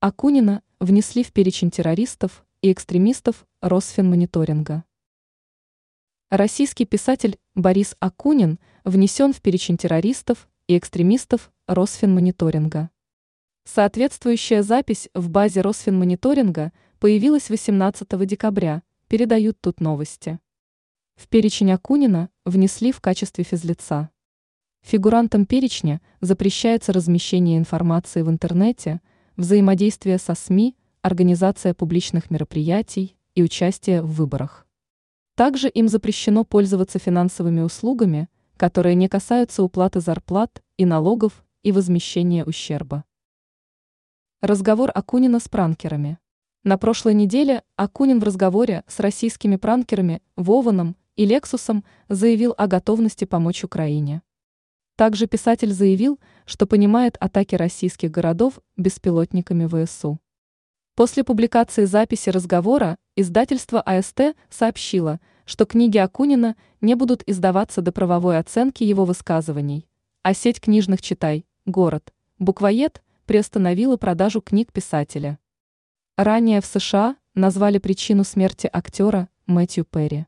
Акунина внесли в перечень террористов и экстремистов Росфинмониторинга. Российский писатель Борис Акунин внесен в перечень террористов и экстремистов Росфинмониторинга. Соответствующая запись в базе Росфинмониторинга появилась 18 декабря, передают тут новости. В перечень Акунина внесли в качестве физлица. Фигурантам перечня запрещается размещение информации в интернете, взаимодействие со СМИ, организация публичных мероприятий и участие в выборах. Также им запрещено пользоваться финансовыми услугами, которые не касаются уплаты зарплат и налогов и возмещения ущерба. Разговор Акунина с пранкерами. На прошлой неделе Акунин в разговоре с российскими пранкерами Вованом и Лексусом заявил о готовности помочь Украине. Также писатель заявил, что понимает атаки российских городов беспилотниками ВСУ. После публикации записи разговора издательство АСТ сообщило, что книги Акунина не будут издаваться до правовой оценки его высказываний, а сеть книжных «Читай», «Город», «Буквоед» приостановила продажу книг писателя. Ранее в США назвали причину смерти актера Мэтью Перри.